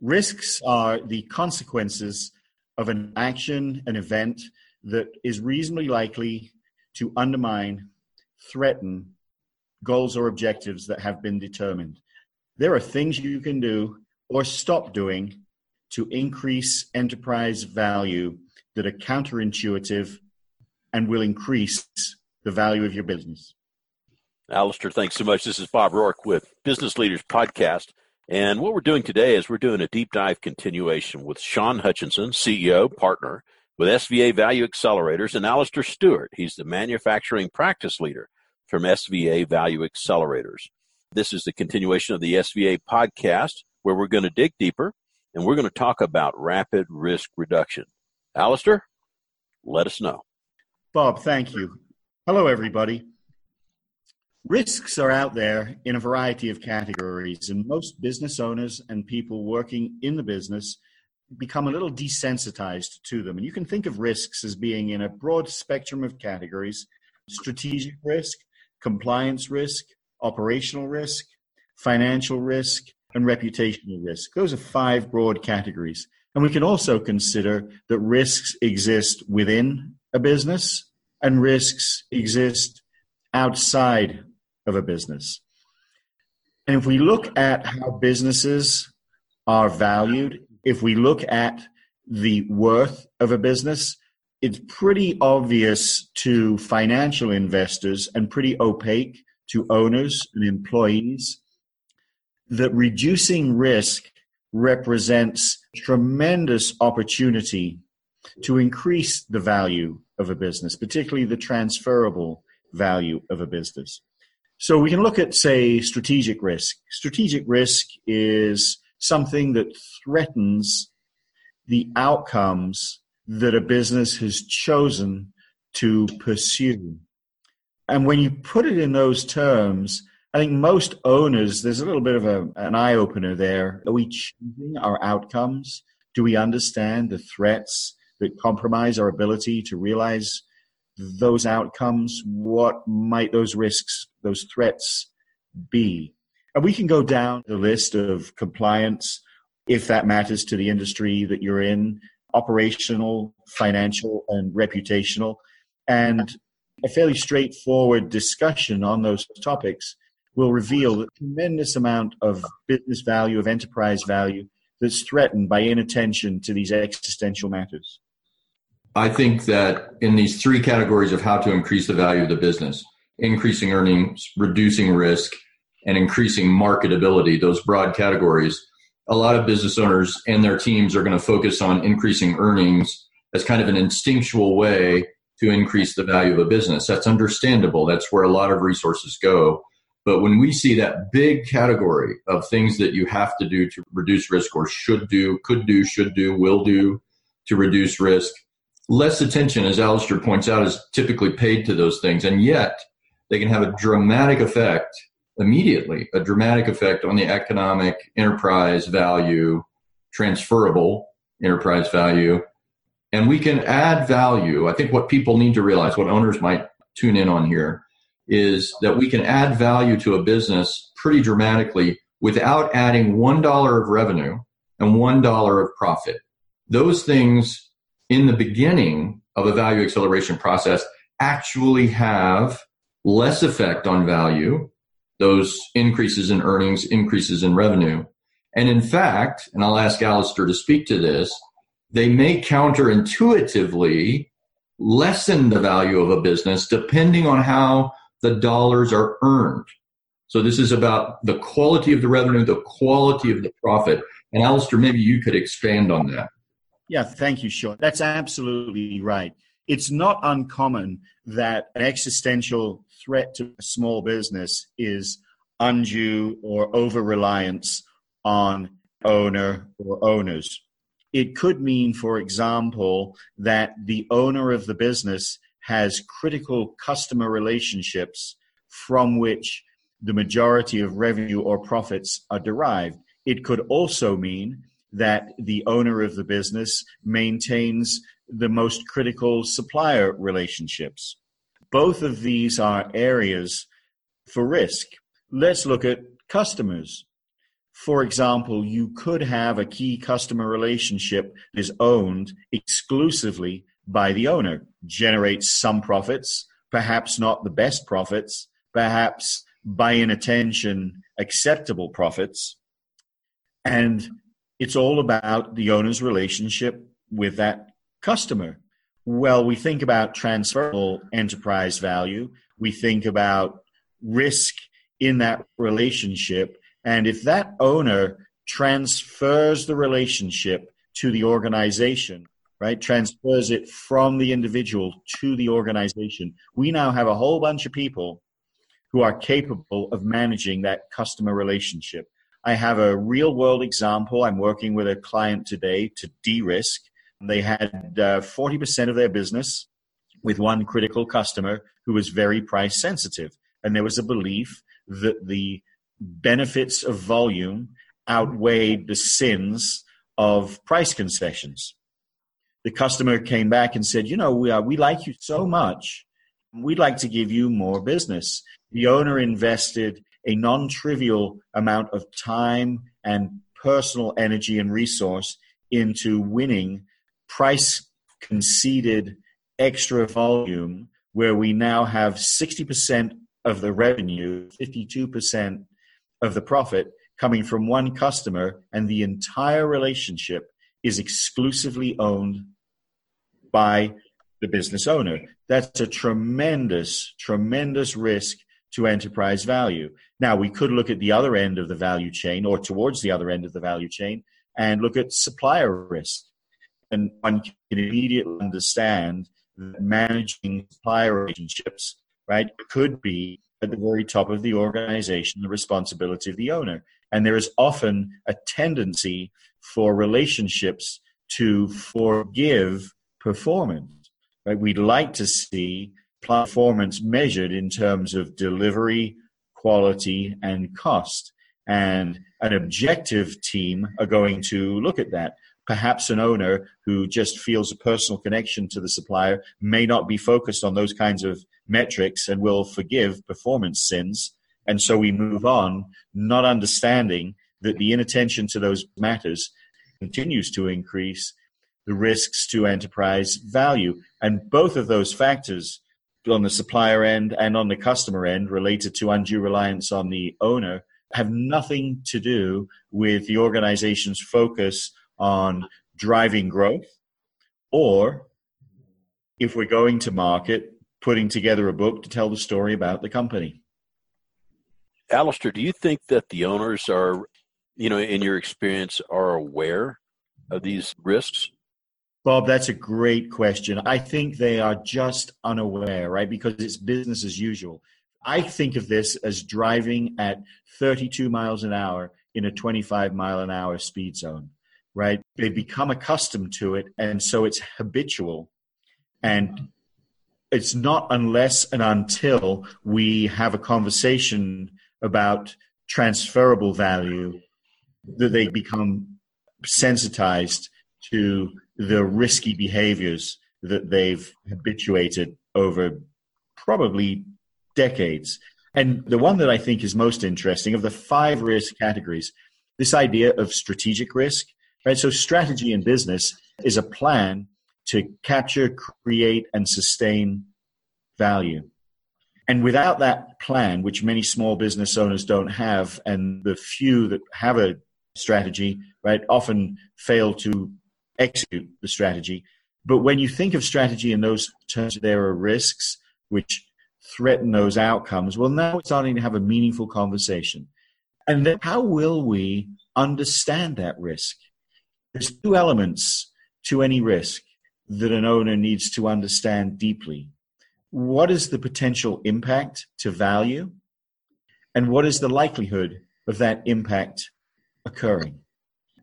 Risks are the consequences of an action, an event that is reasonably likely to undermine, threaten goals or objectives that have been determined. There are things you can do or stop doing to increase enterprise value that are counterintuitive and will increase the value of your business. Alistair, thanks so much. This is Bob Rourke with Business Leaders Podcast. And what we're doing today is we're doing a deep dive continuation with Sean Hutchinson, CEO, partner with SVA Value Accelerators, and Alistair Stewart. He's the manufacturing practice leader from SVA Value Accelerators. This is the continuation of the SVA podcast where we're going to dig deeper and we're going to talk about rapid risk reduction. Alistair, let us know. Bob, thank you. Hello, everybody. Risks are out there in a variety of categories, and most business owners and people working in the business become a little desensitized to them. And you can think of risks as being in a broad spectrum of categories strategic risk, compliance risk, operational risk, financial risk, and reputational risk. Those are five broad categories. And we can also consider that risks exist within a business and risks exist outside of a business. And if we look at how businesses are valued, if we look at the worth of a business, it's pretty obvious to financial investors and pretty opaque to owners and employees that reducing risk represents tremendous opportunity to increase the value of a business, particularly the transferable value of a business. So we can look at, say, strategic risk. Strategic risk is something that threatens the outcomes that a business has chosen to pursue. And when you put it in those terms, I think most owners, there's a little bit of a, an eye opener there. Are we choosing our outcomes? Do we understand the threats that compromise our ability to realize those outcomes? What might those risks, those threats be? And we can go down the list of compliance, if that matters to the industry that you're in, operational, financial, and reputational. And a fairly straightforward discussion on those topics will reveal a tremendous amount of business value, of enterprise value that's threatened by inattention to these existential matters. I think that in these three categories of how to increase the value of the business, increasing earnings, reducing risk, and increasing marketability, those broad categories, a lot of business owners and their teams are going to focus on increasing earnings as kind of an instinctual way to increase the value of a business. That's understandable. That's where a lot of resources go. But when we see that big category of things that you have to do to reduce risk or should do, could do, should do, will do to reduce risk, less attention, as Alistair points out, is typically paid to those things. And yet they can have a dramatic effect immediately, a dramatic effect on the economic enterprise value, transferable enterprise value. And we can add value. I think what people need to realize, what owners might tune in on here, is that we can add value to a business pretty dramatically without adding $1 of revenue and $1 of profit. Those things in the beginning of a value acceleration process actually have less effect on value, those increases in earnings, increases in revenue. And in fact, and I'll ask Alistair to speak to this, they may counterintuitively lessen the value of a business depending on how the dollars are earned. So this is about the quality of the revenue, the quality of the profit. And Alistair, maybe you could expand on that. Yeah, thank you, Sean. That's absolutely right. It's not uncommon that an existential threat to a small business is undue or over reliance on owner or owners. It could mean, for example, that the owner of the business has critical customer relationships from which the majority of revenue or profits are derived. It could also mean that the owner of the business maintains the most critical supplier relationships. Both of these are areas for risk. Let's look at customers. for example, you could have a key customer relationship that is owned exclusively by the owner, generates some profits, perhaps not the best profits, perhaps by inattention, acceptable profits. And it's all about the owner's relationship with that customer. Well, we think about transferable enterprise value, we think about risk in that relationship. And if that owner transfers the relationship to the organization, right, transfers it from the individual to the organization, we now have a whole bunch of people who are capable of managing that customer relationship. I have a real world example. I'm working with a client today to de risk. They had uh, 40% of their business with one critical customer who was very price sensitive. And there was a belief that the benefits of volume outweighed the sins of price concessions. The customer came back and said, You know, we, are, we like you so much. We'd like to give you more business. The owner invested a non trivial amount of time and personal energy and resource into winning price conceded extra volume where we now have 60% of the revenue, 52% of the profit coming from one customer, and the entire relationship is exclusively owned by the business owner. That's a tremendous, tremendous risk to enterprise value. Now, we could look at the other end of the value chain or towards the other end of the value chain and look at supplier risk. And one can immediately understand that managing supplier relationships, right, could be at the very top of the organization the responsibility of the owner. And there is often a tendency for relationships to forgive performance. Right? We'd like to see performance measured in terms of delivery, quality, and cost. And an objective team are going to look at that. Perhaps an owner who just feels a personal connection to the supplier may not be focused on those kinds of metrics and will forgive performance sins. And so we move on, not understanding that the inattention to those matters continues to increase the risks to enterprise value. And both of those factors on the supplier end and on the customer end related to undue reliance on the owner have nothing to do with the organization's focus on driving growth or if we're going to market putting together a book to tell the story about the company Alistair, do you think that the owners are, you know, in your experience, are aware of these risks? Bob, that's a great question. I think they are just unaware, right? Because it's business as usual. I think of this as driving at 32 miles an hour in a 25 mile an hour speed zone, right? They become accustomed to it, and so it's habitual. And it's not unless and until we have a conversation about transferable value that they become sensitized to the risky behaviors that they've habituated over probably decades. And the one that I think is most interesting of the five risk categories, this idea of strategic risk, right? So strategy in business is a plan to capture, create, and sustain value. And without that plan, which many small business owners don't have, and the few that have a strategy, right, often fail to execute the strategy. But when you think of strategy in those terms, there are risks which threaten those outcomes. Well, now we're starting to have a meaningful conversation. And then how will we understand that risk? There's two elements to any risk that an owner needs to understand deeply. What is the potential impact to value? And what is the likelihood of that impact occurring?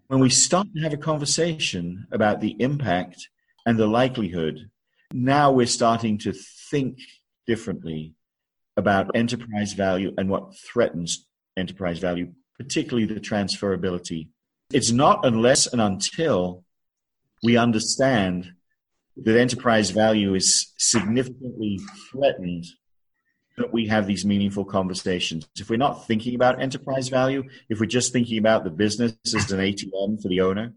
When we start to have a conversation about the impact and the likelihood, now we're starting to think differently about enterprise value and what threatens enterprise value, particularly the transferability. It's not unless and until we understand that enterprise value is significantly threatened that we have these meaningful conversations. If we're not thinking about enterprise value, if we're just thinking about the business as an ATM for the owner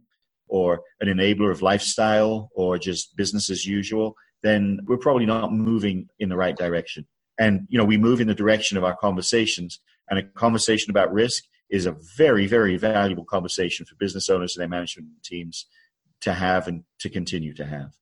or an enabler of lifestyle or just business as usual, then we're probably not moving in the right direction. And, you know, we move in the direction of our conversations and a conversation about risk is a very, very valuable conversation for business owners and their management teams to have and to continue to have.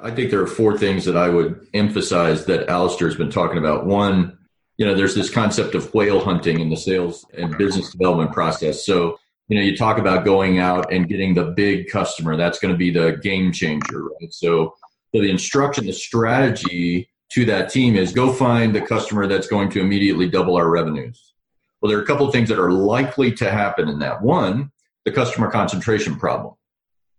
I think there are four things that I would emphasize that Alistair has been talking about. One, you know, there's this concept of whale hunting in the sales and business development process. So, you know, you talk about going out and getting the big customer. That's going to be the game changer, right? So, so the instruction, the strategy to that team is go find the customer that's going to immediately double our revenues. Well, there are a couple of things that are likely to happen in that. One, the customer concentration problem,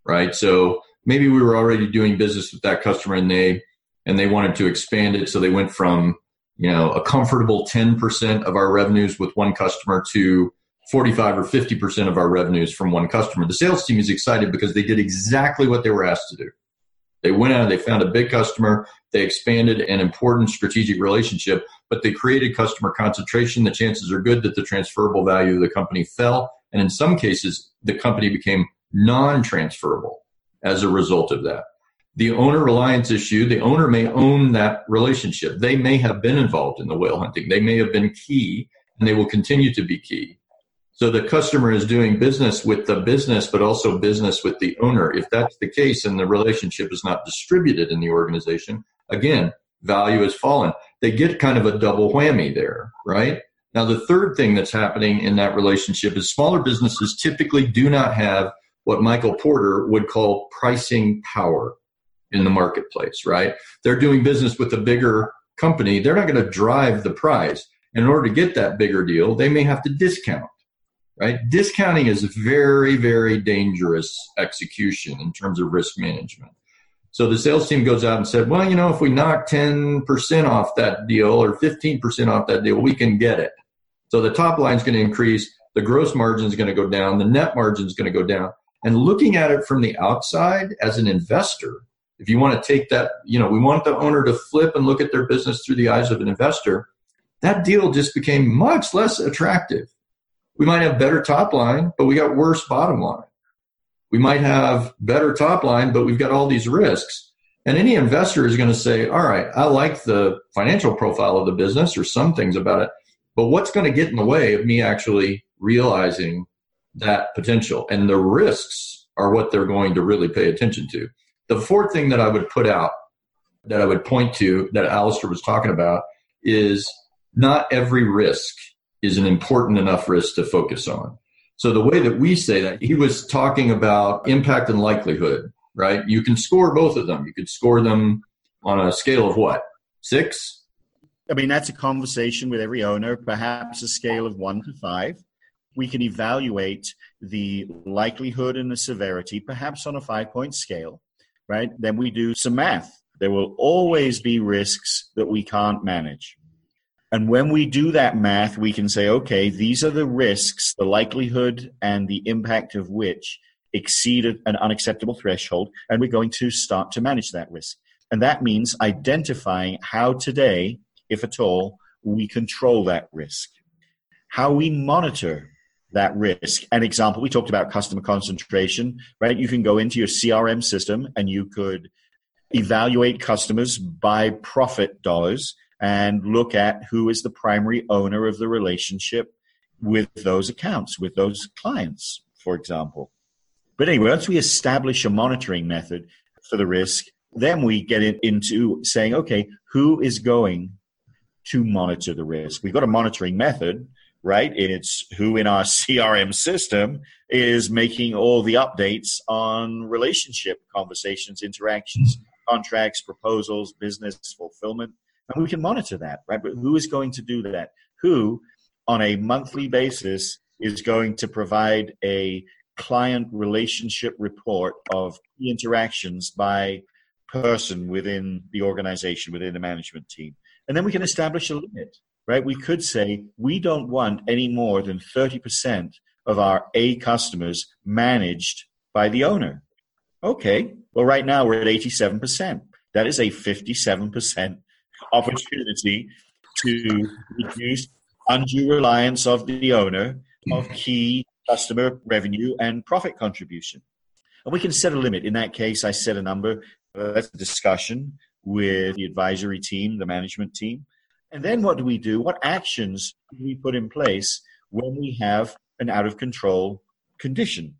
right? So maybe we were already doing business with that customer and they and they wanted to expand it. So they went from you know a comfortable 10% of our revenues with one customer to 45 or 50% of our revenues from one customer. The sales team is excited because they did exactly what they were asked to do. They went out they found a big customer they expanded an important strategic relationship but they created customer concentration. The chances are good that the transferable value of the company fell and in some cases the company became non-transferable as a result of that. The owner reliance issue, the owner may own that relationship. They may have been involved in the whale hunting. They may have been key and they will continue to be key. So the customer is doing business with the business, but also business with the owner. If that's the case and the relationship is not distributed in the organization, again, value has fallen. They get kind of a double whammy there, right? Now, the third thing that's happening in that relationship is smaller businesses typically do not have what Michael Porter would call pricing power in the marketplace, right? They're doing business with a bigger company. They're not going to drive the price. In order to get that bigger deal, they may have to discount, right? Discounting is very, very dangerous execution in terms of risk management. So the sales team goes out and said, well, you know, if we knock 10% off that deal or 15% off that deal, we can get it. So the top line is going to increase, the gross margin is going to go down, the net margin is going to go down. And looking at it from the outside as an investor, if you want to take that, you know, we want the owner to flip and look at their business through the eyes of an investor, that deal just became much less attractive. We might have better top line, but we got worse bottom line. We might have better top line, but we've got all these risks. And any investor is going to say, all right, I like the financial profile of the business or some things about it, but what's going to get in the way of me actually realizing that potential. And the risks are what they're going to really pay attention to. The fourth thing that I would put out, that I would point to, that Alistair was talking about, is not every risk is an important enough risk to focus on. So the way that we say that, he was talking about impact and likelihood, right? You can score both of them. You could score them on a scale of what? Six? I mean, that's a conversation with every owner, perhaps a scale of one to five we can evaluate the likelihood and the severity, perhaps on a five point scale, right? Then we do some math. There will always be risks that we can't manage. And when we do that math, we can say, okay, these are the risks, the likelihood and the impact of which exceed an unacceptable threshold, and we're going to start to manage that risk. And that means identifying how today, if at all, we control that risk, how we monitor that risk. An example, we talked about customer concentration, right? You can go into your CRM system and you could evaluate customers by profit dollars and look at who is the primary owner of the relationship with those accounts, with those clients, for example. But anyway, once we establish a monitoring method for the risk, then we get into saying, okay, who is going to monitor the risk? We've got a monitoring method, right? It's who in our CRM system is making all the updates on relationship conversations, interactions, hmm. contracts, proposals, business fulfillment. And we can monitor that, right? But who is going to do that? Who, on a monthly basis, is going to provide a client relationship report of interactions by person within the organization, within the management team. And then we can establish a limit right? We could say we don't want any more than 30% of our A customers managed by the owner. Okay, well, right now we're at 87%. That is a 57% opportunity to reduce undue reliance of the owner of key customer revenue and profit contribution. And we can set a limit. In that case, I set a number. That's a discussion with the advisory team, the management team. And then what do we do? What actions do we put in place when we have an out of control condition?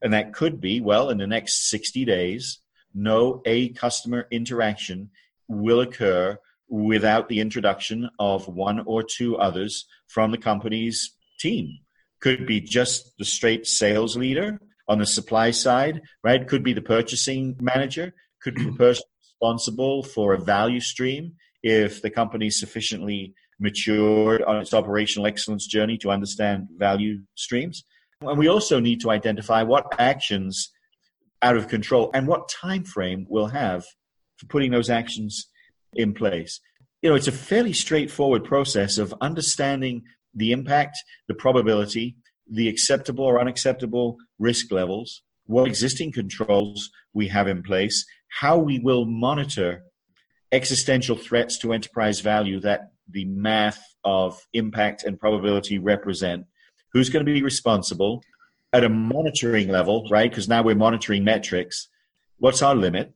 And that could be, well, in the next 60 days, no A customer interaction will occur without the introduction of one or two others from the company's team. Could be just the straight sales leader on the supply side, right? Could be the purchasing manager, could be the person responsible for a value stream if the company is sufficiently matured on its operational excellence journey to understand value streams. And we also need to identify what actions out of control and what time frame we'll have for putting those actions in place. You know, it's a fairly straightforward process of understanding the impact, the probability, the acceptable or unacceptable risk levels, what existing controls we have in place, how we will monitor existential threats to enterprise value that the math of impact and probability represent, who's going to be responsible at a monitoring level, right? Because now we're monitoring metrics. What's our limit?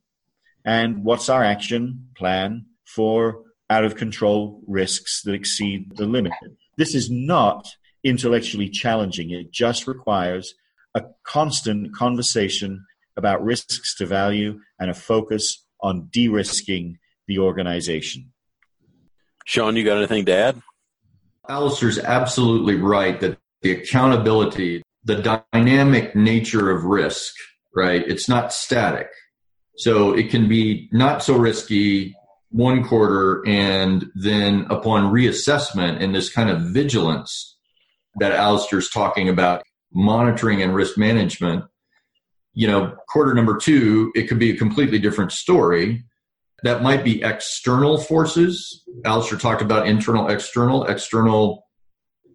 And what's our action plan for out of control risks that exceed the limit? This is not intellectually challenging. It just requires a constant conversation about risks to value and a focus on de risking the organization. Sean, you got anything to add? Alistair's absolutely right that the accountability, the dynamic nature of risk, right? It's not static. So it can be not so risky one quarter and then upon reassessment and this kind of vigilance that Alistair's talking about, monitoring and risk management, you know, quarter number two, it could be a completely different story. That might be external forces. Alistair talked about internal, external, external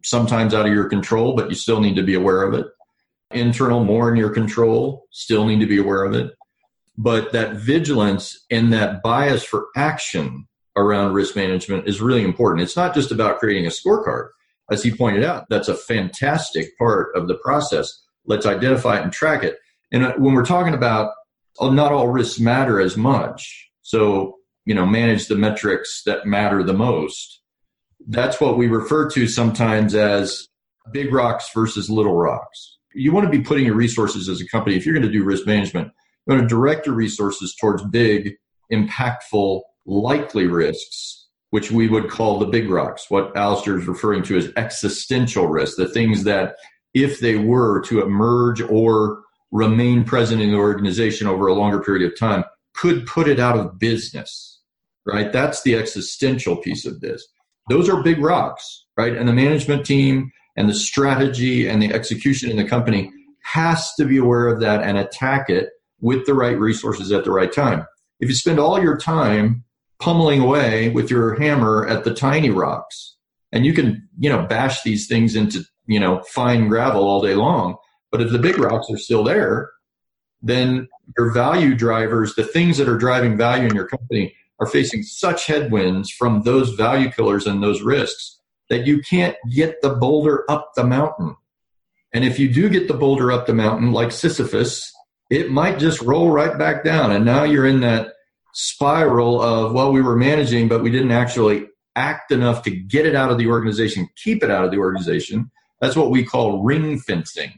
sometimes out of your control, but you still need to be aware of it. Internal, more in your control, still need to be aware of it. But that vigilance and that bias for action around risk management is really important. It's not just about creating a scorecard as he pointed out, that's a fantastic part of the process. Let's identify it and track it. And uh, when we're talking about oh, not all risks matter as much, so you know, manage the metrics that matter the most. That's what we refer to sometimes as big rocks versus little rocks. You want to be putting your resources as a company, if you're going to do risk management, you want to direct your resources towards big, impactful, likely risks which we would call the big rocks, what Alistair is referring to as existential risk, the things that if they were to emerge or remain present in the organization over a longer period of time, could put it out of business, right? That's the existential piece of this. Those are big rocks, right? And the management team and the strategy and the execution in the company has to be aware of that and attack it with the right resources at the right time. If you spend all your time pummeling away with your hammer at the tiny rocks. And you can, you know, bash these things into, you know, fine gravel all day long. But if the big rocks are still there, then your value drivers, the things that are driving value in your company, are facing such headwinds from those value killers and those risks that you can't get the boulder up the mountain. And if you do get the boulder up the mountain, like Sisyphus, it might just roll right back down. And now you're in that spiral of well we were managing but we didn't actually act enough to get it out of the organization keep it out of the organization that's what we call ring fencing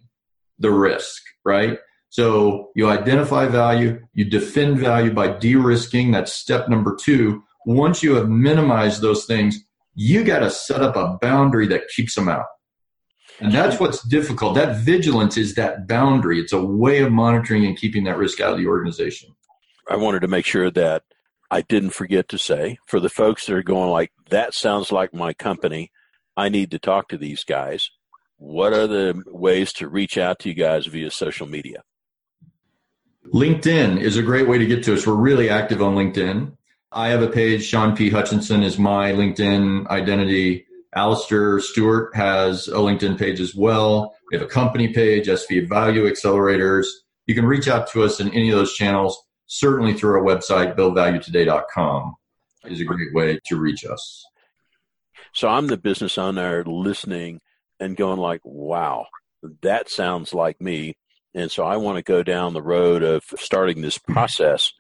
the risk right so you identify value you defend value by de-risking that's step number two. Once you have minimized those things you got to set up a boundary that keeps them out. And that's what's difficult. That vigilance is that boundary. It's a way of monitoring and keeping that risk out of the organization. I wanted to make sure that I didn't forget to say for the folks that are going like that sounds like my company, I need to talk to these guys. What are the ways to reach out to you guys via social media? LinkedIn is a great way to get to us. We're really active on LinkedIn. I have a page. Sean P. Hutchinson is my LinkedIn identity. Alistair Stewart has a LinkedIn page as well. We have a company page, SV Value Accelerators. You can reach out to us in any of those channels certainly through our website, buildvaluetoday.com is a great way to reach us. So I'm the business owner listening and going like, wow, that sounds like me. And so I want to go down the road of starting this process.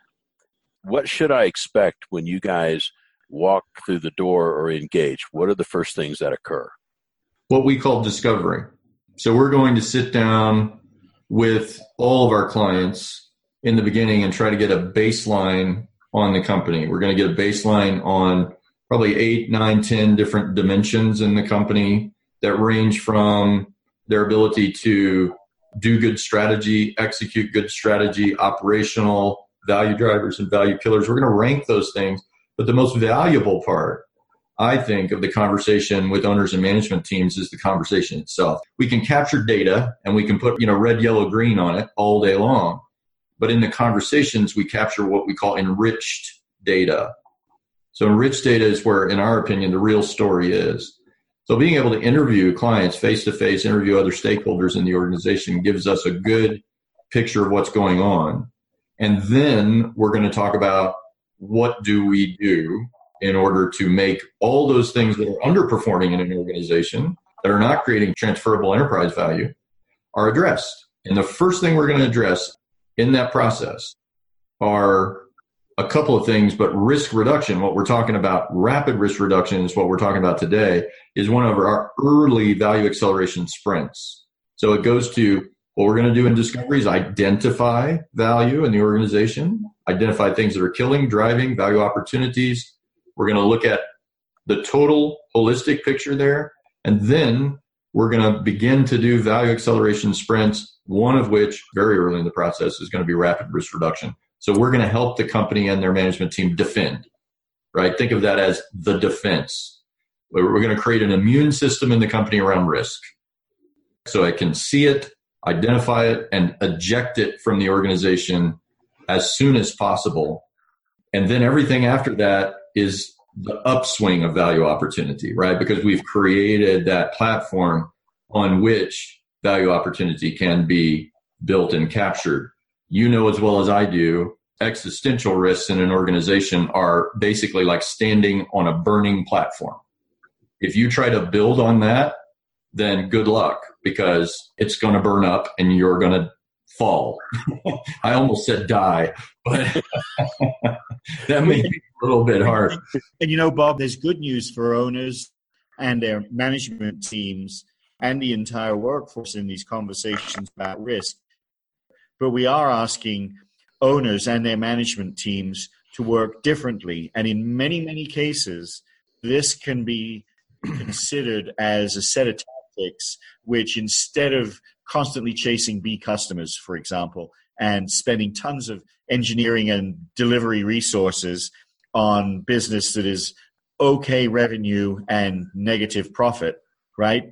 What should I expect when you guys walk through the door or engage? What are the first things that occur? What we call discovery. So we're going to sit down with all of our clients in the beginning and try to get a baseline on the company. We're going to get a baseline on probably eight, nine, ten different dimensions in the company that range from their ability to do good strategy, execute good strategy, operational value drivers and value killers. We're going to rank those things. But the most valuable part, I think, of the conversation with owners and management teams is the conversation itself. We can capture data and we can put, you know, red, yellow, green on it all day long. But in the conversations, we capture what we call enriched data. So enriched data is where, in our opinion, the real story is. So being able to interview clients face to face, interview other stakeholders in the organization gives us a good picture of what's going on. And then we're going to talk about what do we do in order to make all those things that are underperforming in an organization that are not creating transferable enterprise value are addressed. And the first thing we're going to address in that process are a couple of things, but risk reduction, what we're talking about, rapid risk reduction is what we're talking about today, is one of our early value acceleration sprints. So it goes to what we're going to do in discovery is identify value in the organization, identify things that are killing, driving, value opportunities. We're going to look at the total holistic picture there. And then we're going to begin to do value acceleration sprints, one of which very early in the process is going to be rapid risk reduction. So we're going to help the company and their management team defend, right? Think of that as the defense. We're going to create an immune system in the company around risk. So it can see it, identify it, and eject it from the organization as soon as possible. And then everything after that is the upswing of value opportunity, right? Because we've created that platform on which value opportunity can be built and captured you know as well as I do, existential risks in an organization are basically like standing on a burning platform. If you try to build on that, then good luck because it's going to burn up and you're going to fall. I almost said die, but that may be a little bit hard. And you know, Bob, there's good news for owners and their management teams and the entire workforce in these conversations about risk but we are asking owners and their management teams to work differently. And in many, many cases, this can be considered as a set of tactics which, instead of constantly chasing B customers, for example, and spending tons of engineering and delivery resources on business that is okay revenue and negative profit, right?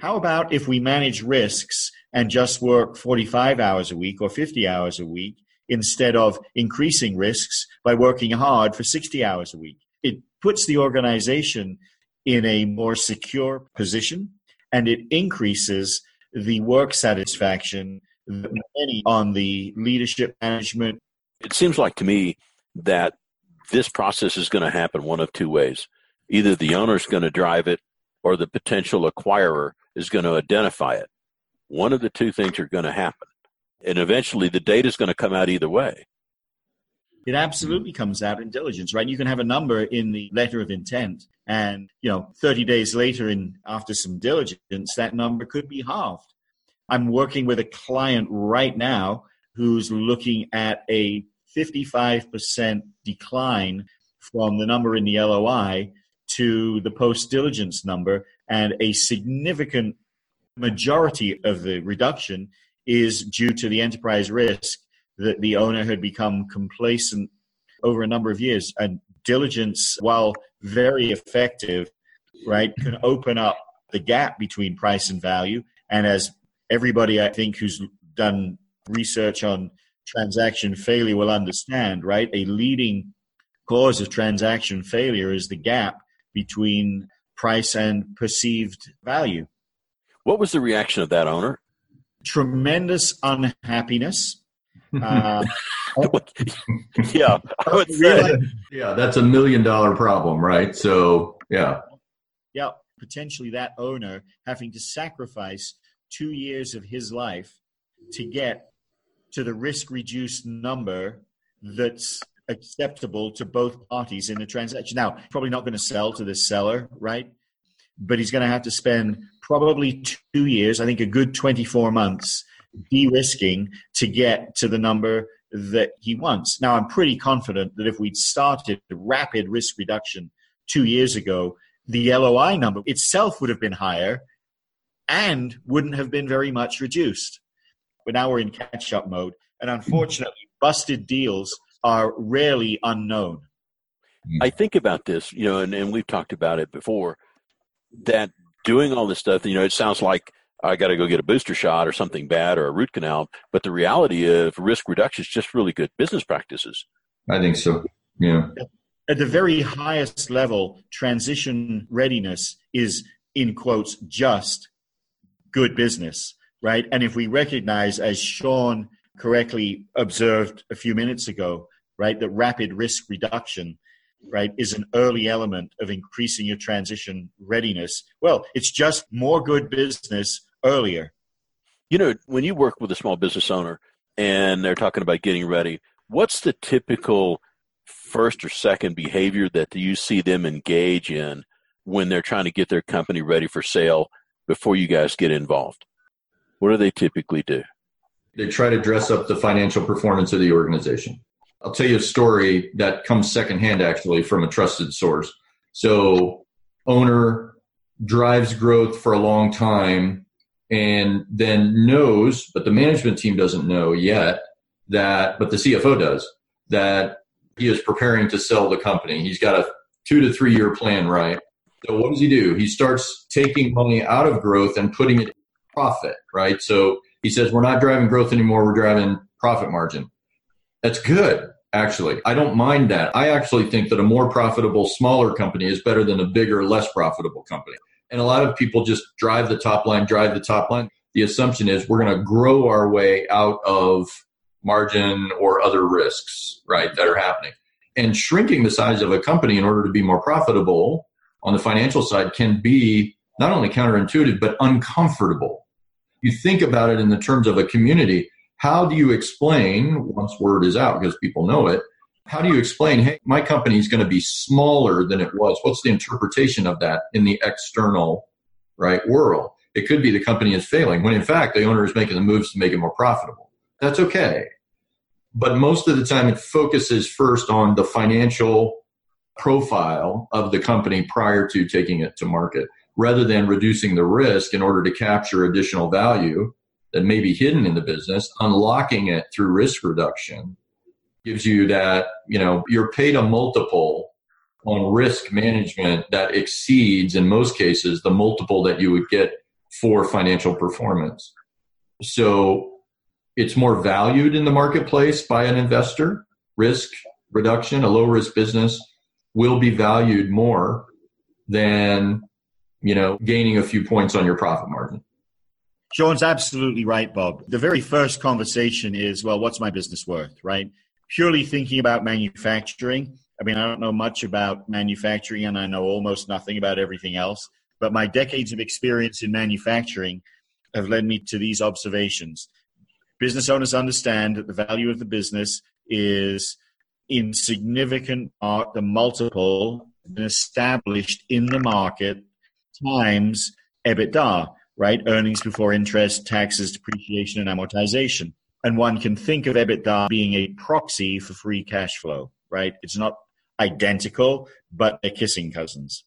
How about if we manage risks and just work 45 hours a week or 50 hours a week instead of increasing risks by working hard for 60 hours a week? It puts the organization in a more secure position and it increases the work satisfaction many on the leadership management. It seems like to me that this process is going to happen one of two ways. Either the owner is going to drive it or the potential acquirer is going to identify it. One of the two things are going to happen. And eventually the data is going to come out either way. It absolutely comes out in diligence, right? You can have a number in the letter of intent and, you know, 30 days later in after some diligence, that number could be halved. I'm working with a client right now who's looking at a 55% decline from the number in the LOI to the post diligence number, and a significant majority of the reduction is due to the enterprise risk that the owner had become complacent over a number of years. And diligence, while very effective, right, can open up the gap between price and value. And as everybody, I think, who's done research on transaction failure will understand, right, a leading cause of transaction failure is the gap between price and perceived value. What was the reaction of that owner? Tremendous unhappiness. Uh, yeah, I would say. Yeah, that's a million dollar problem, right? So, yeah. yeah, potentially that owner having to sacrifice two years of his life to get to the risk reduced number that's acceptable to both parties in the transaction. Now, probably not going to sell to the seller, right? But he's going to have to spend probably two years, I think a good 24 months, de risking to get to the number that he wants. Now, I'm pretty confident that if we'd started rapid risk reduction two years ago, the LOI number itself would have been higher and wouldn't have been very much reduced. But now we're in catch up mode. And unfortunately, busted deals are rarely unknown. I think about this, you know, and, and we've talked about it before that doing all this stuff, you know, it sounds like I got to go get a booster shot or something bad or a root canal. But the reality of risk reduction is just really good business practices. I think so. Yeah. At the very highest level, transition readiness is, in quotes, just good business, right? And if we recognize, as Sean correctly observed a few minutes ago, right, that rapid risk reduction, right, is an early element of increasing your transition readiness. Well, it's just more good business earlier. You know, when you work with a small business owner and they're talking about getting ready, what's the typical first or second behavior that you see them engage in when they're trying to get their company ready for sale before you guys get involved? What do they typically do? They try to dress up the financial performance of the organization. I'll tell you a story that comes secondhand actually from a trusted source. So, owner drives growth for a long time and then knows, but the management team doesn't know yet that, but the CFO does, that he is preparing to sell the company. He's got a two to three year plan, right? So what does he do? He starts taking money out of growth and putting it in profit, right? So he says, we're not driving growth anymore. We're driving profit margin. That's good, actually. I don't mind that. I actually think that a more profitable, smaller company is better than a bigger, less profitable company. And a lot of people just drive the top line, drive the top line. The assumption is we're going to grow our way out of margin or other risks, right, that are happening. And shrinking the size of a company in order to be more profitable on the financial side can be not only counterintuitive, but uncomfortable. You think about it in the terms of a community. How do you explain, once word is out, because people know it, how do you explain, hey, my company is going to be smaller than it was? What's the interpretation of that in the external right world? It could be the company is failing when in fact the owner is making the moves to make it more profitable. That's okay. But most of the time it focuses first on the financial profile of the company prior to taking it to market rather than reducing the risk in order to capture additional value that may be hidden in the business, unlocking it through risk reduction gives you that, you know, you're paid a multiple on risk management that exceeds, in most cases, the multiple that you would get for financial performance. So it's more valued in the marketplace by an investor. Risk reduction, a low risk business will be valued more than, you know, gaining a few points on your profit margin. Sean's absolutely right, Bob. The very first conversation is, well, what's my business worth, right? purely thinking about manufacturing, I mean, I don't know much about manufacturing and I know almost nothing about everything else, but my decades of experience in manufacturing have led me to these observations. Business owners understand that the value of the business is in significant part the multiple established in the market times EBITDA, right? Earnings before interest, taxes, depreciation, and amortization. And one can think of EBITDA being a proxy for free cash flow, right? It's not identical, but they're kissing cousins.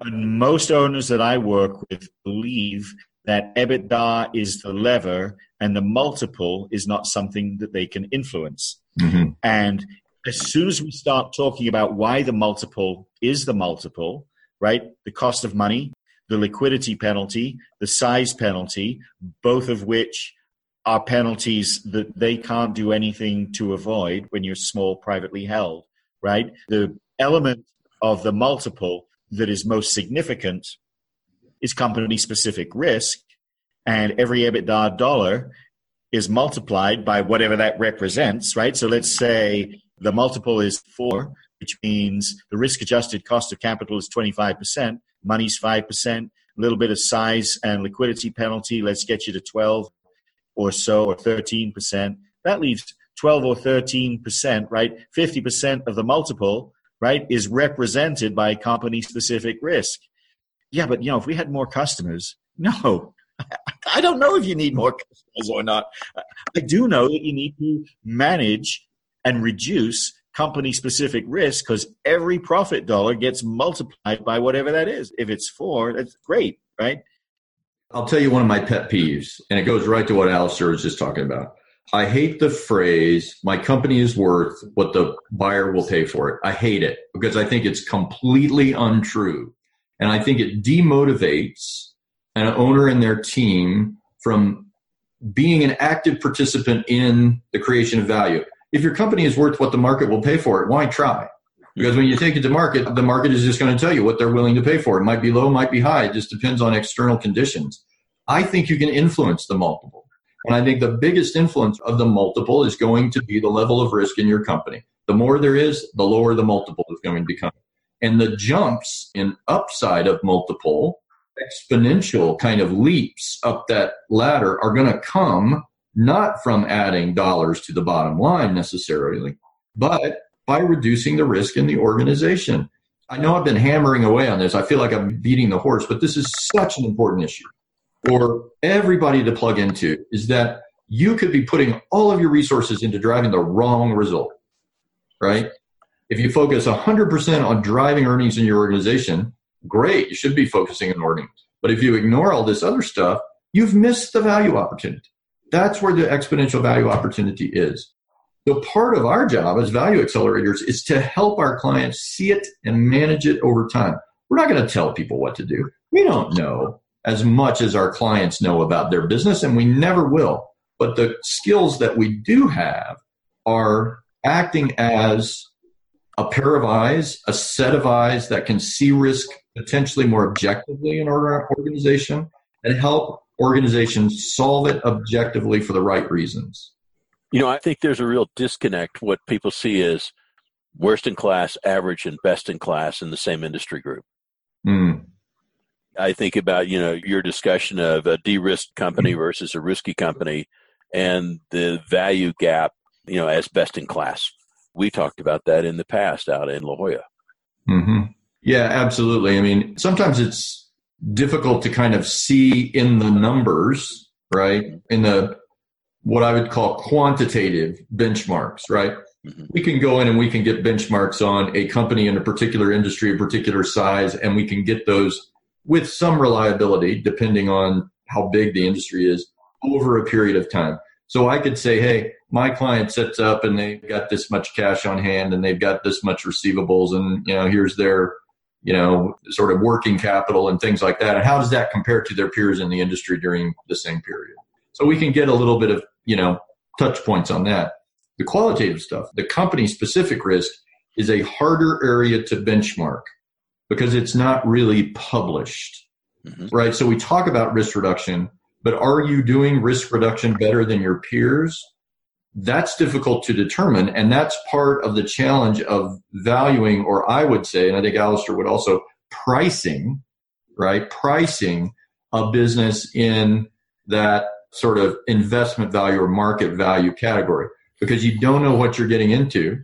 And most owners that I work with believe that EBITDA is the lever and the multiple is not something that they can influence. Mm-hmm. And as soon as we start talking about why the multiple is the multiple, right? The cost of money, the liquidity penalty, the size penalty, both of which are penalties that they can't do anything to avoid when you're small, privately held, right? The element of the multiple that is most significant is company specific risk, and every EBITDA dollar is multiplied by whatever that represents, right? So let's say the multiple is four, which means the risk adjusted cost of capital is 25%. Money's 5%, a little bit of size and liquidity penalty, let's get you to 12 or so, or 13%. That leaves 12 or 13%, right? 50% of the multiple, right, is represented by company specific risk. Yeah, but you know, if we had more customers, no, I don't know if you need more customers or not. I do know that you need to manage and reduce company specific risk because every profit dollar gets multiplied by whatever that is. If it's four, that's great, right? I'll tell you one of my pet peeves, and it goes right to what Alistair was just talking about. I hate the phrase, my company is worth what the buyer will pay for it. I hate it because I think it's completely untrue. And I think it demotivates an owner and their team from being an active participant in the creation of value. If your company is worth what the market will pay for it, why try? Because when you take it to market, the market is just going to tell you what they're willing to pay for. It might be low, might be high. It just depends on external conditions. I think you can influence the multiple. And I think the biggest influence of the multiple is going to be the level of risk in your company. The more there is, the lower the multiple is going to become. And the jumps in upside of multiple exponential kind of leaps up that ladder are going to come not from adding dollars to the bottom line necessarily, but by reducing the risk in the organization. I know I've been hammering away on this. I feel like I'm beating the horse, but this is such an important issue for everybody to plug into is that you could be putting all of your resources into driving the wrong result, right? If you focus 100% on driving earnings in your organization, great, you should be focusing on earnings. But if you ignore all this other stuff, you've missed the value opportunity. That's where the exponential value opportunity is. So part of our job as value accelerators is to help our clients see it and manage it over time. We're not going to tell people what to do. We don't know as much as our clients know about their business, and we never will. But the skills that we do have are acting as a pair of eyes, a set of eyes that can see risk potentially more objectively in our organization and help organizations solve it objectively for the right reasons. You know, I think there's a real disconnect. What people see is worst in class, average, and best in class in the same industry group. Mm. I think about, you know, your discussion of a de risked company versus a risky company and the value gap, you know, as best in class. We talked about that in the past out in La Jolla. Mm-hmm. Yeah, absolutely. I mean, sometimes it's difficult to kind of see in the numbers, right? In the what I would call quantitative benchmarks, right? Mm-hmm. We can go in and we can get benchmarks on a company in a particular industry, a particular size, and we can get those with some reliability, depending on how big the industry is over a period of time. So I could say, hey, my client sets up and they've got this much cash on hand and they've got this much receivables and you know here's their you know sort of working capital and things like that. And how does that compare to their peers in the industry during the same period? So we can get a little bit of you know touch points on that. The qualitative stuff the company specific risk is a harder area to benchmark because it's not really published mm-hmm. right? So we talk about risk reduction but are you doing risk reduction better than your peers that's difficult to determine. And that's part of the challenge of valuing, or I would say, and I think Alistair would also, pricing, right? Pricing a business in that sort of investment value or market value category because you don't know what you're getting into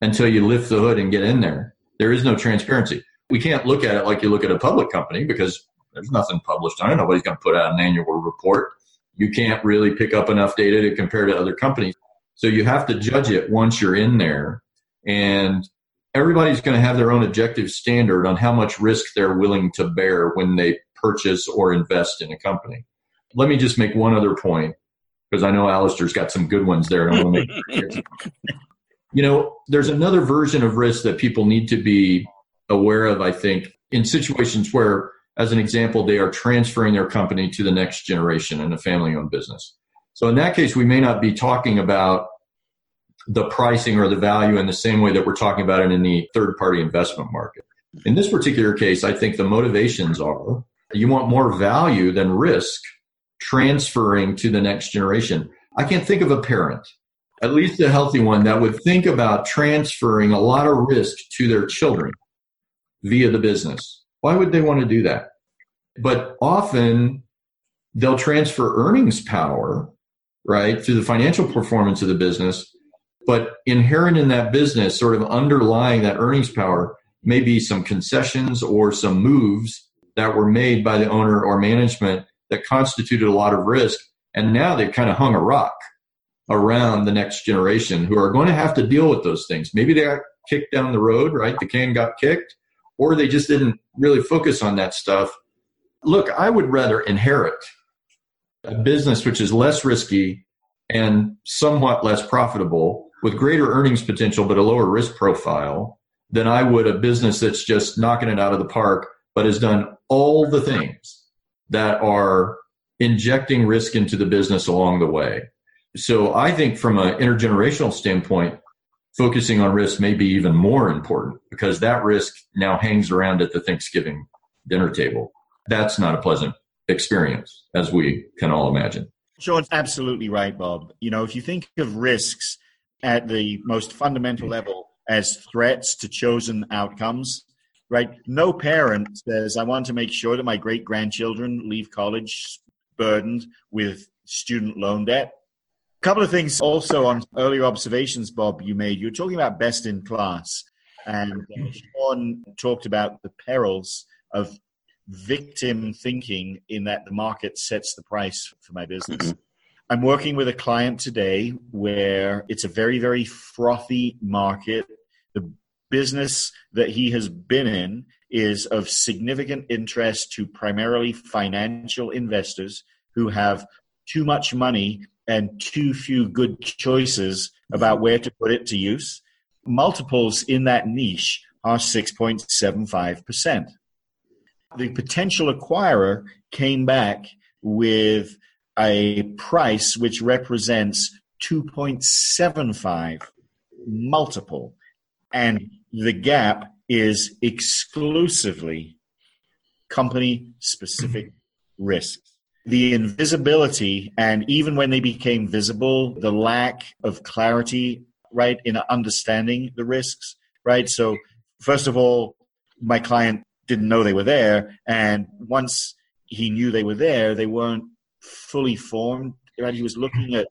until you lift the hood and get in there. There is no transparency. We can't look at it like you look at a public company because there's nothing published on it. Nobody's going to put out an annual report. You can't really pick up enough data to compare to other companies. So you have to judge it once you're in there. And everybody's going to have their own objective standard on how much risk they're willing to bear when they purchase or invest in a company. Let me just make one other point because I know Alistair's got some good ones there. You know, there's another version of risk that people need to be aware of, I think, in situations where, as an example, they are transferring their company to the next generation in a family owned business. So in that case, we may not be talking about the pricing or the value in the same way that we're talking about it in the third party investment market. In this particular case, I think the motivations are you want more value than risk transferring to the next generation. I can't think of a parent, at least a healthy one, that would think about transferring a lot of risk to their children via the business. Why would they want to do that? But often they'll transfer earnings power, right, through the financial performance of the business. But inherent in that business, sort of underlying that earnings power, may be some concessions or some moves that were made by the owner or management that constituted a lot of risk. And now they've kind of hung a rock around the next generation who are going to have to deal with those things. Maybe they got kicked down the road, right? The can got kicked, or they just didn't really focus on that stuff. Look, I would rather inherit a business which is less risky and somewhat less profitable with greater earnings potential but a lower risk profile than I would a business that's just knocking it out of the park but has done all the things that are injecting risk into the business along the way. So I think from an intergenerational standpoint, focusing on risk may be even more important because that risk now hangs around at the Thanksgiving dinner table. That's not a pleasant experience, as we can all imagine. Sean's absolutely right, Bob. You know, if you think of risks at the most fundamental level as threats to chosen outcomes, right? No parent says, I want to make sure that my great grandchildren leave college burdened with student loan debt A couple of things also on earlier observations, Bob, you made. you're talking about best in class, and uh, Sean talked about the perils of victim thinking in that the market sets the price for my business. I'm working with a client today where it's a very, very frothy market. The business that he has been in is of significant interest to primarily financial investors who have too much money and too few good choices about where to put it to use. Multiples in that niche are 6.75%. The potential acquirer came back with a price which represents 2.75 multiple. And the gap is exclusively company specific mm-hmm. risks the invisibility and even when they became visible, the lack of clarity, right, in understanding the risks, right? So, first of all, my client didn't know they were there. And once he knew they were there, they weren't fully formed, right? He was looking at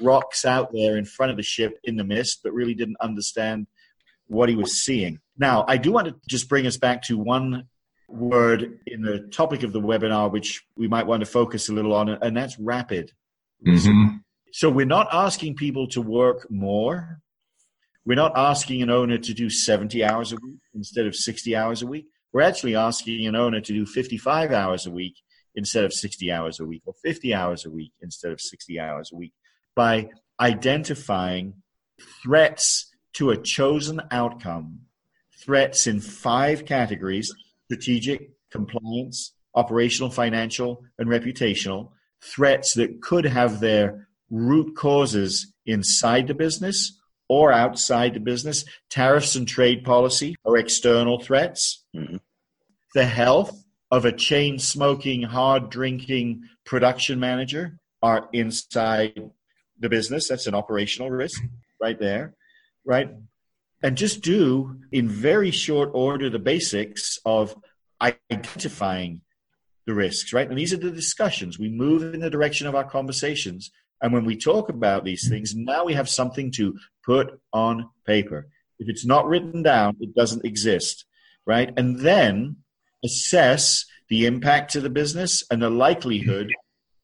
rocks out there in front of the ship in the mist, but really didn't understand what he was seeing. Now, I do want to just bring us back to one word in the topic of the webinar, which we might want to focus a little on, and that's rapid. Mm-hmm. So we're not asking people to work more. We're not asking an owner to do 70 hours a week instead of 60 hours a week. We're actually asking an owner to do 55 hours a week instead of 60 hours a week, or 50 hours a week instead of 60 hours a week, by identifying threats to a chosen outcome, threats in five categories strategic, compliance, operational, financial, and reputational threats that could have their root causes inside the business or outside the business. Tariffs and trade policy are external threats. Mm-hmm. The health of a chain smoking, hard drinking production manager are inside the business. That's an operational risk right there, right? and just do in very short order the basics of identifying the risks, right? And these are the discussions. We move in the direction of our conversations. And when we talk about these things, now we have something to put on paper. If it's not written down, it doesn't exist, right? And then assess the impact to the business and the likelihood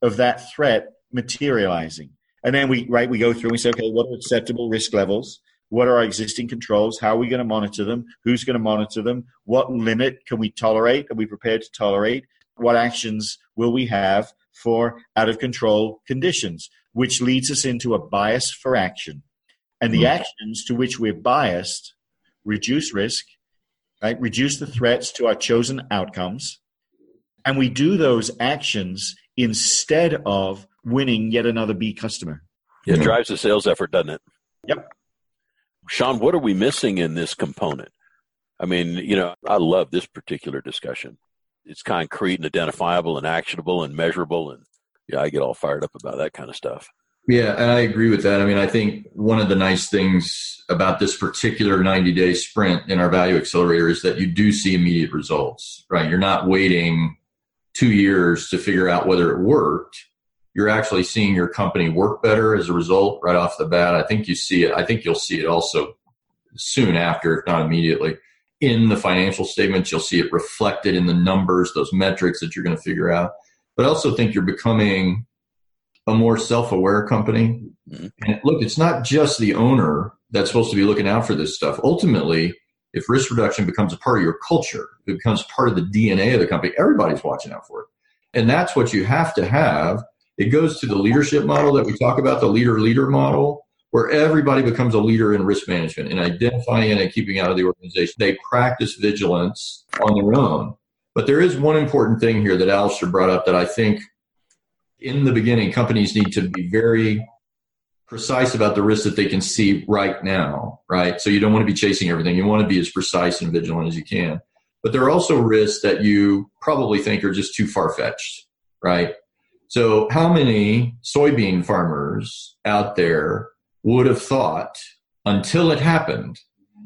of that threat materializing. And then we, right, we go through and we say, okay, what are acceptable risk levels? What are our existing controls? How are we going to monitor them? Who's going to monitor them? What limit can we tolerate? Are we prepared to tolerate? What actions will we have for out of control conditions? Which leads us into a bias for action. And the mm-hmm. actions to which we're biased reduce risk, right? Reduce the threats to our chosen outcomes. And we do those actions instead of winning yet another B customer. It drives the sales effort, doesn't it? Yep. Sean, what are we missing in this component? I mean, you know, I love this particular discussion. It's concrete and identifiable and actionable and measurable. And yeah, I get all fired up about that kind of stuff. Yeah, and I agree with that. I mean, I think one of the nice things about this particular 90 day sprint in our value accelerator is that you do see immediate results, right? You're not waiting two years to figure out whether it worked. You're actually seeing your company work better as a result right off the bat. I think you see it. I think you'll see it also soon after, if not immediately, in the financial statements. You'll see it reflected in the numbers, those metrics that you're going to figure out. But I also think you're becoming a more self-aware company. Mm-hmm. And look, it's not just the owner that's supposed to be looking out for this stuff. Ultimately, if risk reduction becomes a part of your culture, it becomes part of the DNA of the company, everybody's watching out for it. And that's what you have to have. It goes to the leadership model that we talk about, the leader leader model, where everybody becomes a leader in risk management and identifying and keeping out of the organization. They practice vigilance on their own. But there is one important thing here that Alistair brought up that I think in the beginning, companies need to be very precise about the risks that they can see right now, right? So you don't want to be chasing everything. You want to be as precise and vigilant as you can. But there are also risks that you probably think are just too far fetched, right? So how many soybean farmers out there would have thought until it happened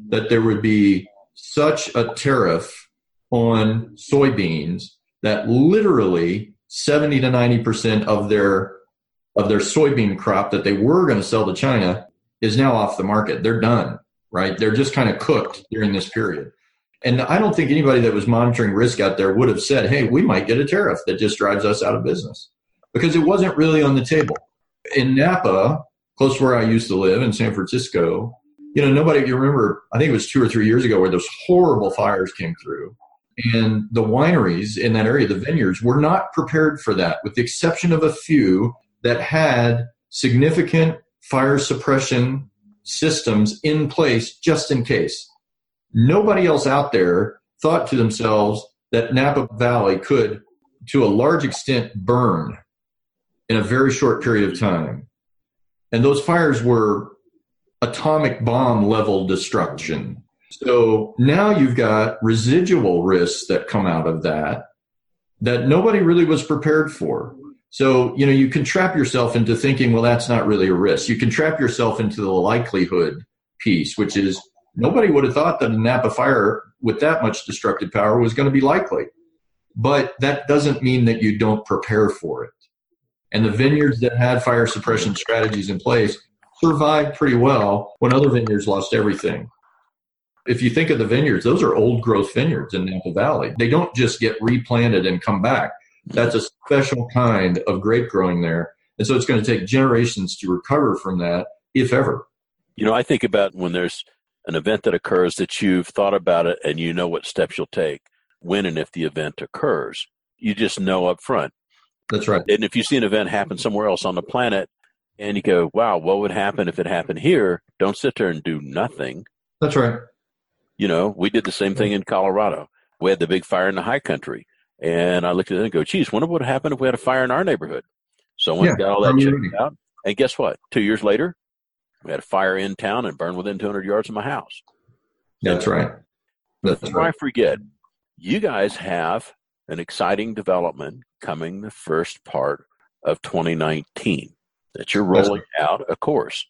that there would be such a tariff on soybeans that literally 70 to 90% of their of their soybean crop that they were going to sell to China is now off the market. They're done, right? They're just kind of cooked during this period. And I don't think anybody that was monitoring risk out there would have said, hey, we might get a tariff that just drives us out of business because it wasn't really on the table. In Napa, close to where I used to live in San Francisco, you know, nobody, you remember, I think it was two or three years ago where those horrible fires came through and the wineries in that area, the vineyards, were not prepared for that, with the exception of a few that had significant fire suppression systems in place just in case. Nobody else out there thought to themselves that Napa Valley could, to a large extent, burn in a very short period of time. And those fires were atomic bomb level destruction. So now you've got residual risks that come out of that that nobody really was prepared for. So, you know, you can trap yourself into thinking, well, that's not really a risk. You can trap yourself into the likelihood piece, which is nobody would have thought that a Napa fire with that much destructive power was going to be likely. But that doesn't mean that you don't prepare for it. And the vineyards that had fire suppression strategies in place survived pretty well when other vineyards lost everything. If you think of the vineyards, those are old growth vineyards in Napa Valley. They don't just get replanted and come back. That's a special kind of grape growing there. And so it's going to take generations to recover from that, if ever. You know, I think about when there's an event that occurs that you've thought about it and you know what steps you'll take when and if the event occurs. You just know up front. That's right. And if you see an event happen somewhere else on the planet and you go, wow, what would happen if it happened here? Don't sit there and do nothing. That's right. You know, we did the same thing in Colorado. We had the big fire in the high country. And I looked at it and go, geez, wonder what would happen if we had a fire in our neighborhood. Someone yeah, got all that checked out. And guess what? Two years later, we had a fire in town and burned within 200 yards of my house. That's right. That's Before right. I forget, you guys have an exciting development coming the first part of 2019 that you're rolling out a course.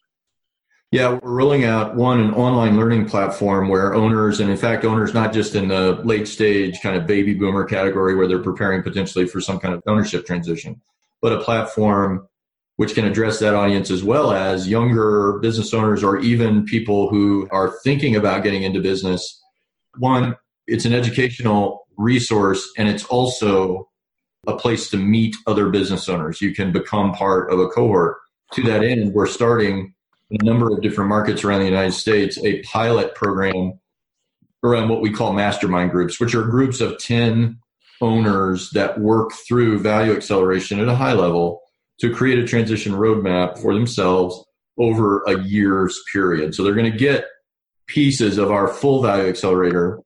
Yeah, we're rolling out one an online learning platform where owners, and in fact, owners not just in the late stage kind of baby boomer category where they're preparing potentially for some kind of ownership transition, but a platform which can address that audience as well as younger business owners or even people who are thinking about getting into business. One, it's an educational resource and it's also a place to meet other business owners. You can become part of a cohort. To that end, we're starting in a number of different markets around the United States a pilot program around what we call mastermind groups, which are groups of 10 owners that work through value acceleration at a high level to create a transition roadmap for themselves over a year's period. So they're going to get pieces of our full value accelerator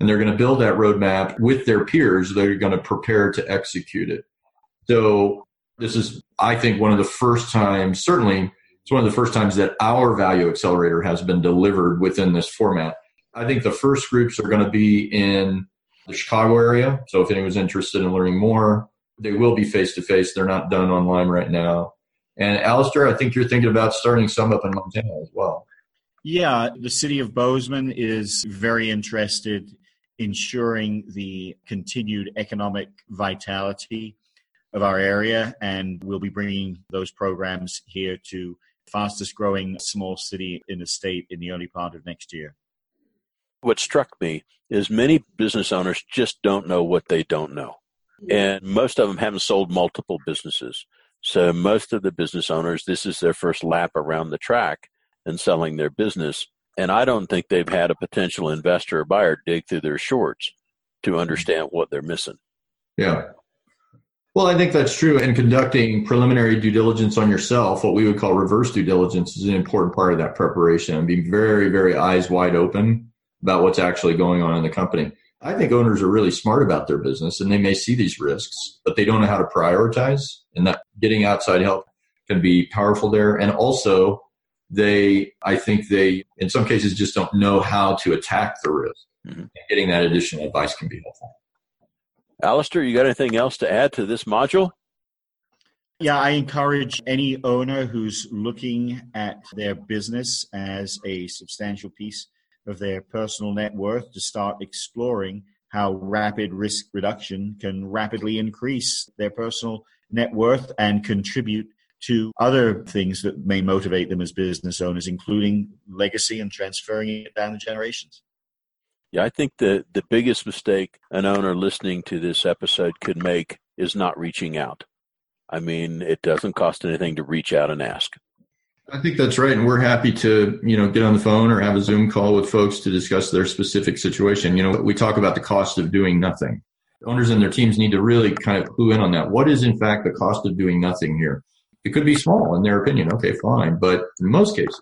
and they're going to build that roadmap with their peers. They're going to prepare to execute it. So this is, I think, one of the first times, certainly it's one of the first times that our value accelerator has been delivered within this format. I think the first groups are going to be in the Chicago area. So if anyone's interested in learning more, they will be face to face. They're not done online right now. And Alistair, I think you're thinking about starting some up in Montana as well. Yeah, the city of Bozeman is very interested in ensuring the continued economic vitality of our area, and we'll be bringing those programs here to fastest growing small city in the state in the early part of next year. What struck me is many business owners just don't know what they don't know. And most of them haven't sold multiple businesses. So most of the business owners, this is their first lap around the track and selling their business. And I don't think they've had a potential investor or buyer dig through their shorts to understand what they're missing. Yeah. Well, I think that's true. And conducting preliminary due diligence on yourself, what we would call reverse due diligence, is an important part of that preparation and being very, very eyes wide open about what's actually going on in the company. I think owners are really smart about their business and they may see these risks, but they don't know how to prioritize. And that getting outside help can be powerful there. And also, they, I think they, in some cases, just don't know how to attack the risk. Mm-hmm. Getting that additional advice can be helpful. Alistair, you got anything else to add to this module? Yeah, I encourage any owner who's looking at their business as a substantial piece of their personal net worth to start exploring how rapid risk reduction can rapidly increase their personal net worth and contribute to other things that may motivate them as business owners, including legacy and transferring it down the generations. Yeah, I think the, the biggest mistake an owner listening to this episode could make is not reaching out. I mean, it doesn't cost anything to reach out and ask. I think that's right, and we're happy to you know get on the phone or have a Zoom call with folks to discuss their specific situation. You know, we talk about the cost of doing nothing. Owners and their teams need to really kind of clue in on that. What is in fact the cost of doing nothing here? It could be small in their opinion. Okay, fine, but in most cases,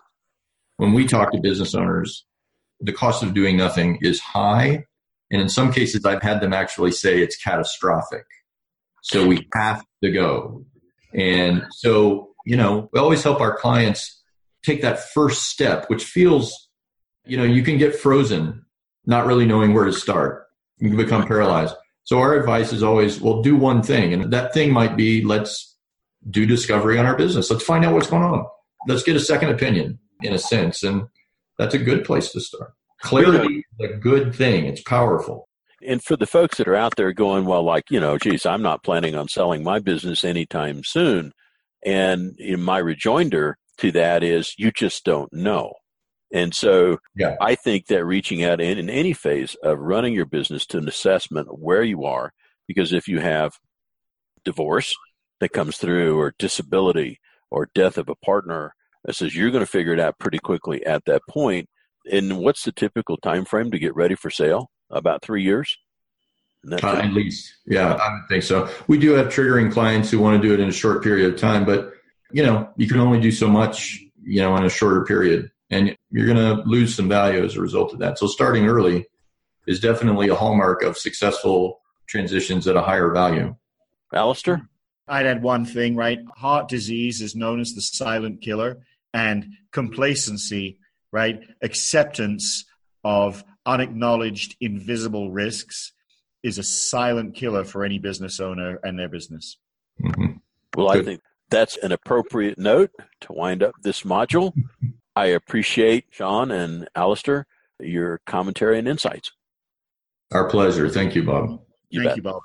when we talk to business owners, the cost of doing nothing is high, and in some cases, I've had them actually say it's catastrophic. So we have to go, and so you know, we always help our clients take that first step, which feels, you know, you can get frozen, not really knowing where to start. You can become paralyzed. So our advice is always, well, do one thing. And that thing might be, let's do discovery on our business. Let's find out what's going on. Let's get a second opinion in a sense. And that's a good place to start. Clarity is a good thing. It's powerful. And for the folks that are out there going, well, like, you know, geez, I'm not planning on selling my business anytime soon. And in my rejoinder to that is you just don't know. And so yeah. I think that reaching out in, in any phase of running your business to an assessment of where you are, because if you have divorce that comes through or disability or death of a partner, that says you're going to figure it out pretty quickly at that point. And what's the typical time frame to get ready for sale? About three years? Uh, at least, yeah, I would think so. We do have triggering clients who want to do it in a short period of time, but you know, you can only do so much, you know, in a shorter period, and you're going to lose some value as a result of that. So starting early is definitely a hallmark of successful transitions at a higher value. Alistair? I'd add one thing, right? Heart disease is known as the silent killer, and complacency, right? Acceptance of unacknowledged, invisible risks is a silent killer for any business owner and their business. Mm-hmm. Well, Good. I think that's an appropriate note to wind up this module. I appreciate Sean and Alistair your commentary and insights. Our pleasure. Thank you, Bob. You Thank bet. you, Bob.